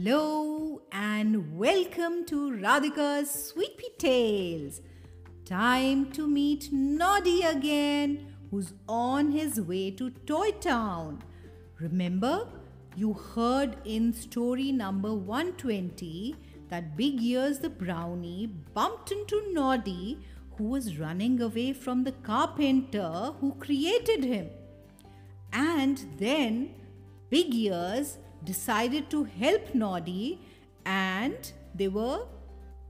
Hello and welcome to Radhika's Sweet Pea Tales. Time to meet Noddy again, who's on his way to Toy Town. Remember, you heard in story number 120 that Big Ears the Brownie bumped into Noddy, who was running away from the carpenter who created him. And then Big Ears decided to help Noddy and they were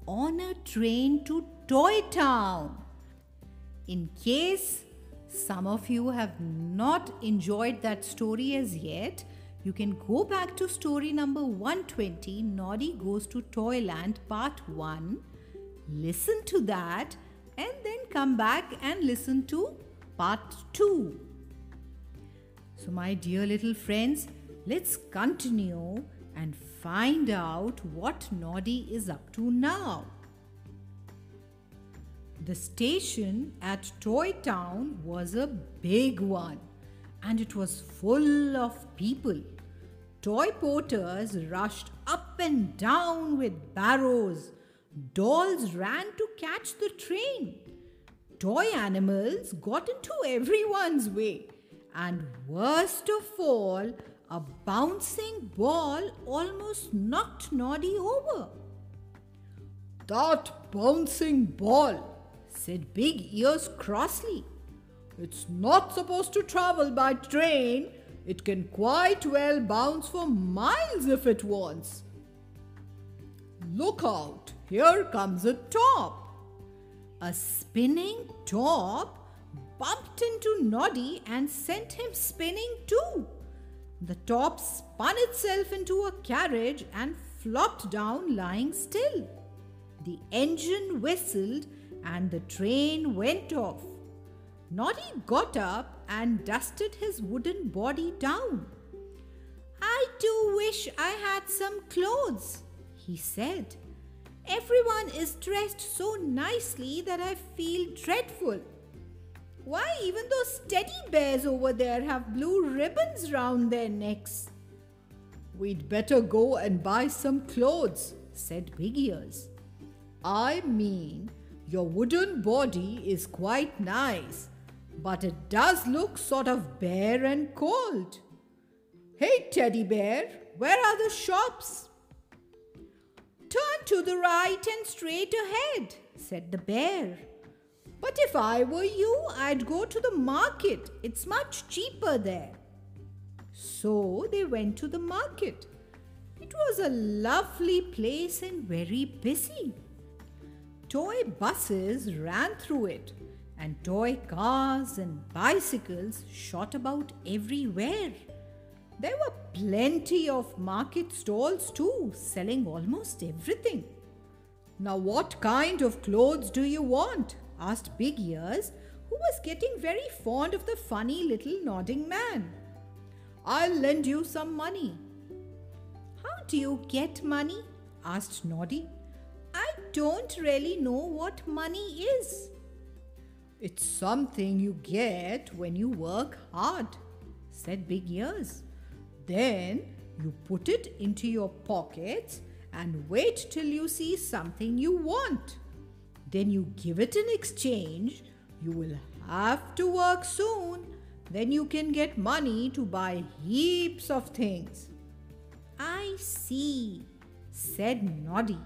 on a train to Toy Town. In case some of you have not enjoyed that story as yet, you can go back to story number 120 Noddy Goes to Toyland Part 1, listen to that, and then come back and listen to Part 2. So, my dear little friends, let's continue and find out what Noddy is up to now. The station at Toy Town was a big one and it was full of people. Toy porters rushed up and down with barrows. Dolls ran to catch the train. Toy animals got into everyone's way. And worst of all, a bouncing ball almost knocked Noddy over. That bouncing ball, said Big Ears crossly. It's not supposed to travel by train. It can quite well bounce for miles if it wants. Look out, here comes a top. A spinning top bumped into Noddy and sent him spinning too. The top spun itself into a carriage and flopped down lying still. The engine whistled and the train went off. Noddy got up and dusted his wooden body down. I do wish I had some clothes, he said. Everyone is dressed so nicely that I feel dreadful. Why, even those teddy bears over there have blue ribbons round their necks. We'd better go and buy some clothes, said Big Ears. I mean, your wooden body is quite nice, but it does look sort of bare and cold. Hey, teddy bear, where are the shops? Turn to the right and straight ahead, said the bear. But if I were you, I'd go to the market. It's much cheaper there. So they went to the market. It was a lovely place and very busy. Toy buses ran through it, and toy cars and bicycles shot about everywhere. There were plenty of market stalls too, selling almost everything. Now, what kind of clothes do you want? Asked Big Ears, who was getting very fond of the funny little nodding man. I'll lend you some money. How do you get money? asked Noddy. I don't really know what money is. It's something you get when you work hard, said Big Ears. Then you put it into your pockets and wait till you see something you want. Then you give it in exchange. You will have to work soon. Then you can get money to buy heaps of things. I see, said Noddy.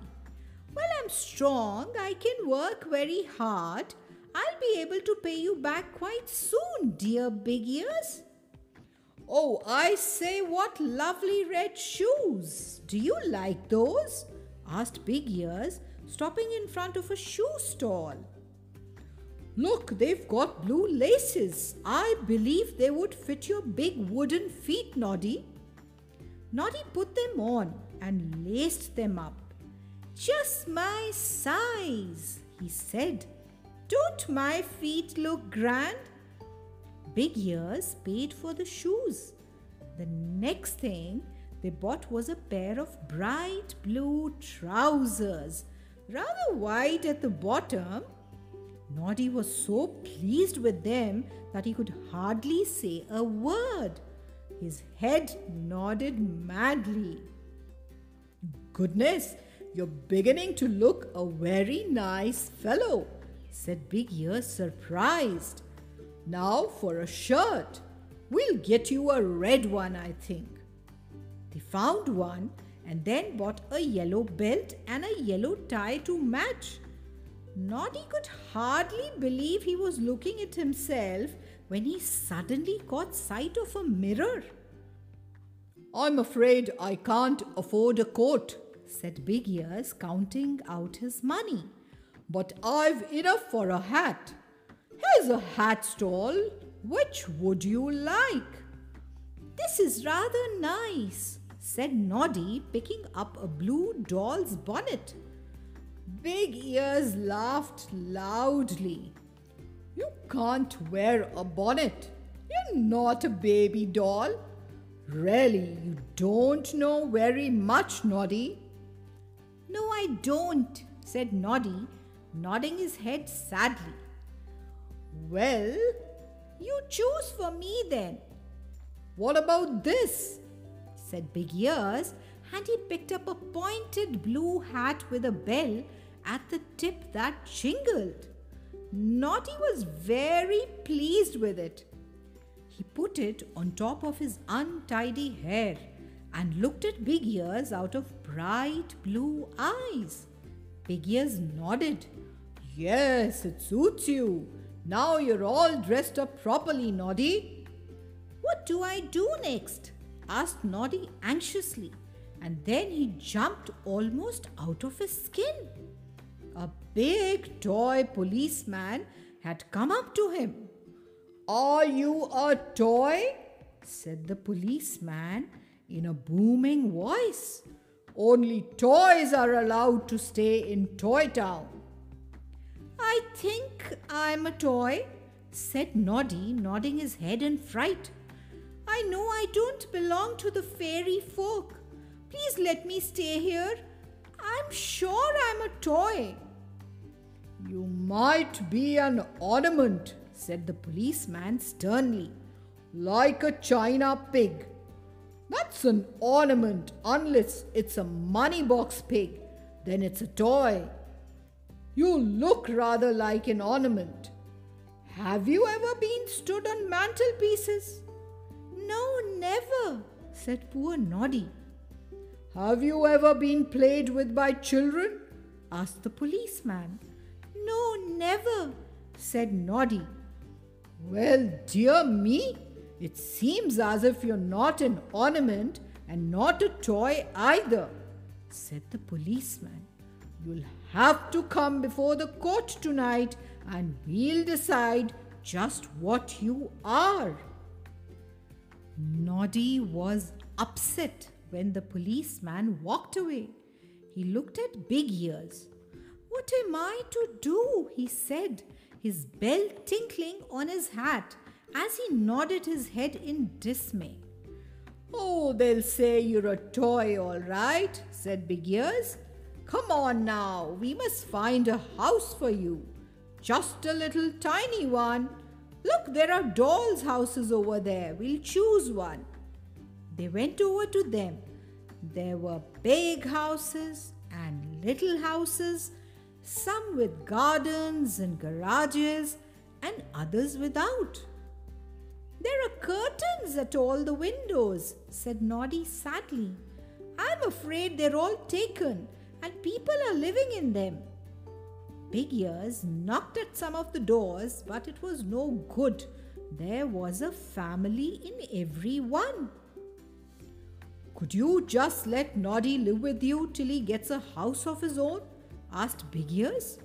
Well, I'm strong. I can work very hard. I'll be able to pay you back quite soon, dear Big Ears. Oh, I say, what lovely red shoes! Do you like those? asked Big Ears stopping in front of a shoe stall. Look, they've got blue laces. I believe they would fit your big wooden feet, Noddy. Noddy put them on and laced them up. Just my size, he said. Don't my feet look grand? Big Ears paid for the shoes. The next thing they bought was a pair of bright blue trousers rather white at the bottom. Noddy was so pleased with them that he could hardly say a word. His head nodded madly. Goodness, you're beginning to look a very nice fellow, said Big Ears, surprised. Now for a shirt. We'll get you a red one, I think. They found one and then bought a yellow belt and a yellow tie to match. Noddy could hardly believe he was looking at himself when he suddenly caught sight of a mirror. I'm afraid I can't afford a coat, said Big Ears, counting out his money. But I've enough for a hat. Here's a hat stall. Which would you like? This is rather nice, said Noddy, picking up a blue doll's bonnet. Big Ears laughed loudly. You can't wear a bonnet. You're not a baby doll. Really, you don't know very much, Noddy. No, I don't, said Noddy, nodding his head sadly. Well, you choose for me then. What about this? Said Big Ears, and he picked up a pointed blue hat with a bell at the tip that jingled. Noddy was very pleased with it. He put it on top of his untidy hair and looked at Big Ears out of bright blue eyes. Big Ears nodded. Yes, it suits you. Now you're all dressed up properly, Noddy. What do I do next? Asked Noddy anxiously, and then he jumped almost out of his skin. A big toy policeman had come up to him. Are you a toy? said the policeman in a booming voice. Only toys are allowed to stay in Toy Town. I think I'm a toy, said Noddy, nodding his head in fright. I know I don't belong to the fairy folk. Please let me stay here. I'm sure I'm a toy. You might be an ornament, said the policeman sternly, like a china pig. That's an ornament unless it's a money box pig. Then it's a toy. You look rather like an ornament. Have you ever been stood on mantelpieces? No, never, said poor Noddy. Have you ever been played with by children? asked the policeman. No, never, said Noddy. Well, dear me, it seems as if you're not an ornament and not a toy either, said the policeman. You'll have to come before the court tonight and we'll decide just what you are. Noddy was upset when the policeman walked away. He looked at Big Ears. What am I to do? he said, his bell tinkling on his hat as he nodded his head in dismay. Oh, they'll say you're a toy, all right, said Big Ears. Come on now, we must find a house for you. Just a little tiny one. Look, there are dolls' houses over there. We'll choose one. They went over to them. There were big houses and little houses, some with gardens and garages, and others without. There are curtains at all the windows, said Noddy sadly. I'm afraid they're all taken and people are living in them. Big Ears knocked at some of the doors, but it was no good. There was a family in every one. Could you just let Noddy live with you till he gets a house of his own? asked Big Ears.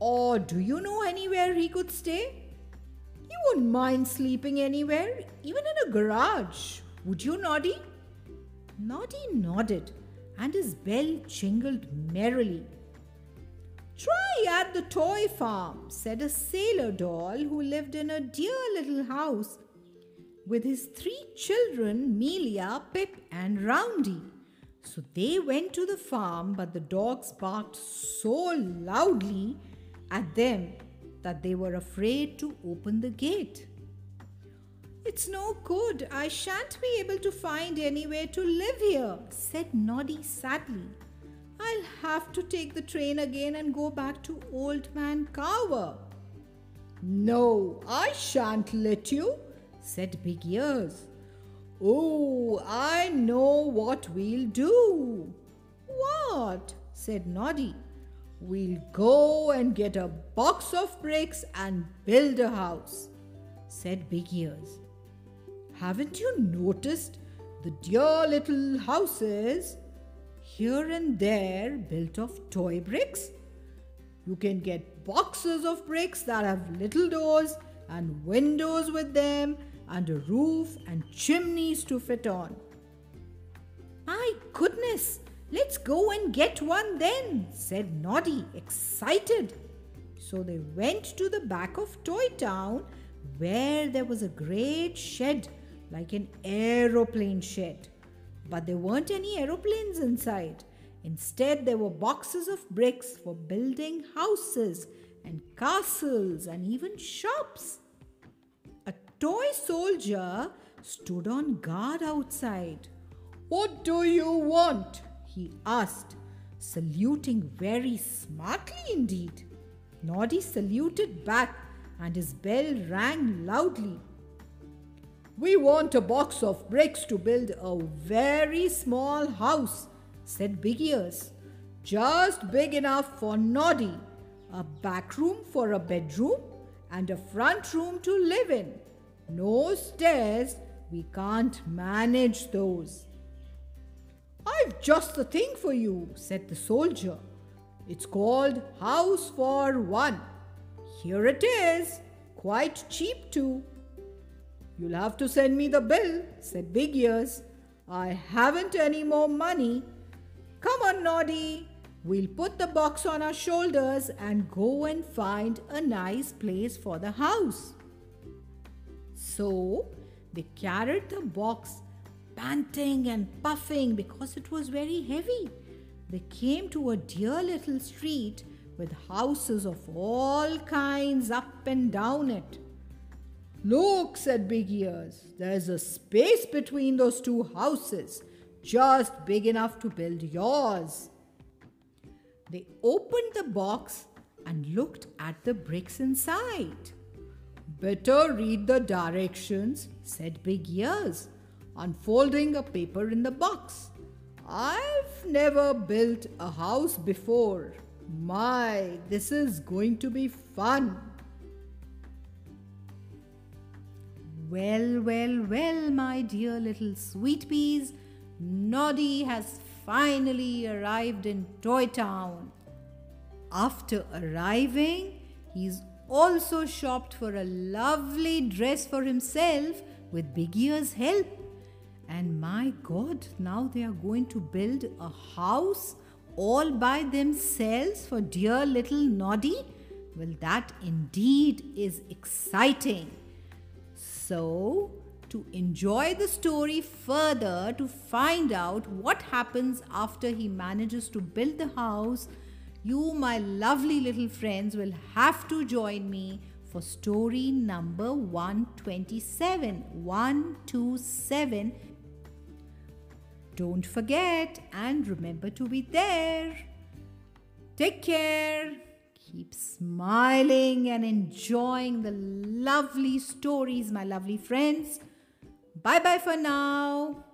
Or do you know anywhere he could stay? He wouldn't mind sleeping anywhere, even in a garage. Would you, Noddy? Noddy nodded and his bell jingled merrily. Try at the toy farm, said a sailor doll who lived in a dear little house with his three children, Melia, Pip, and Roundy. So they went to the farm, but the dogs barked so loudly at them that they were afraid to open the gate. It's no good. I shan't be able to find anywhere to live here, said Noddy sadly. I'll have to take the train again and go back to Old Man Carver. No, I shan't let you, said Big Ears. Oh, I know what we'll do. What? said Noddy. We'll go and get a box of bricks and build a house, said Big Ears. Haven't you noticed the dear little houses here and there built of toy bricks? You can get boxes of bricks that have little doors and windows with them and a roof and chimneys to fit on. My goodness, let's go and get one then, said Noddy, excited. So they went to the back of Toy Town where there was a great shed like an aeroplane shed. But there weren't any aeroplanes inside. Instead, there were boxes of bricks for building houses and castles and even shops. A toy soldier stood on guard outside. What do you want? he asked, saluting very smartly indeed. Noddy saluted back and his bell rang loudly. We want a box of bricks to build a very small house, said Big Ears. Just big enough for Noddy, a back room for a bedroom, and a front room to live in. No stairs, we can't manage those. I've just the thing for you, said the soldier. It's called House for One. Here it is, quite cheap too. You'll have to send me the bill, said Big Ears. I haven't any more money. Come on, Noddy. We'll put the box on our shoulders and go and find a nice place for the house. So they carried the box, panting and puffing because it was very heavy. They came to a dear little street with houses of all kinds up and down it. Look, said Big Ears, there's a space between those two houses, just big enough to build yours. They opened the box and looked at the bricks inside. Better read the directions, said Big Ears, unfolding a paper in the box. I've never built a house before. My, this is going to be fun. Well, well, well, my dear little sweet peas, Noddy has finally arrived in Toy Town. After arriving, he's also shopped for a lovely dress for himself with Big Ear's help. And my God, now they are going to build a house all by themselves for dear little Noddy? Well, that indeed is exciting. So, to enjoy the story further, to find out what happens after he manages to build the house, you, my lovely little friends, will have to join me for story number 127. 127. Don't forget and remember to be there. Take care. Keep smiling and enjoying the lovely stories, my lovely friends. Bye bye for now.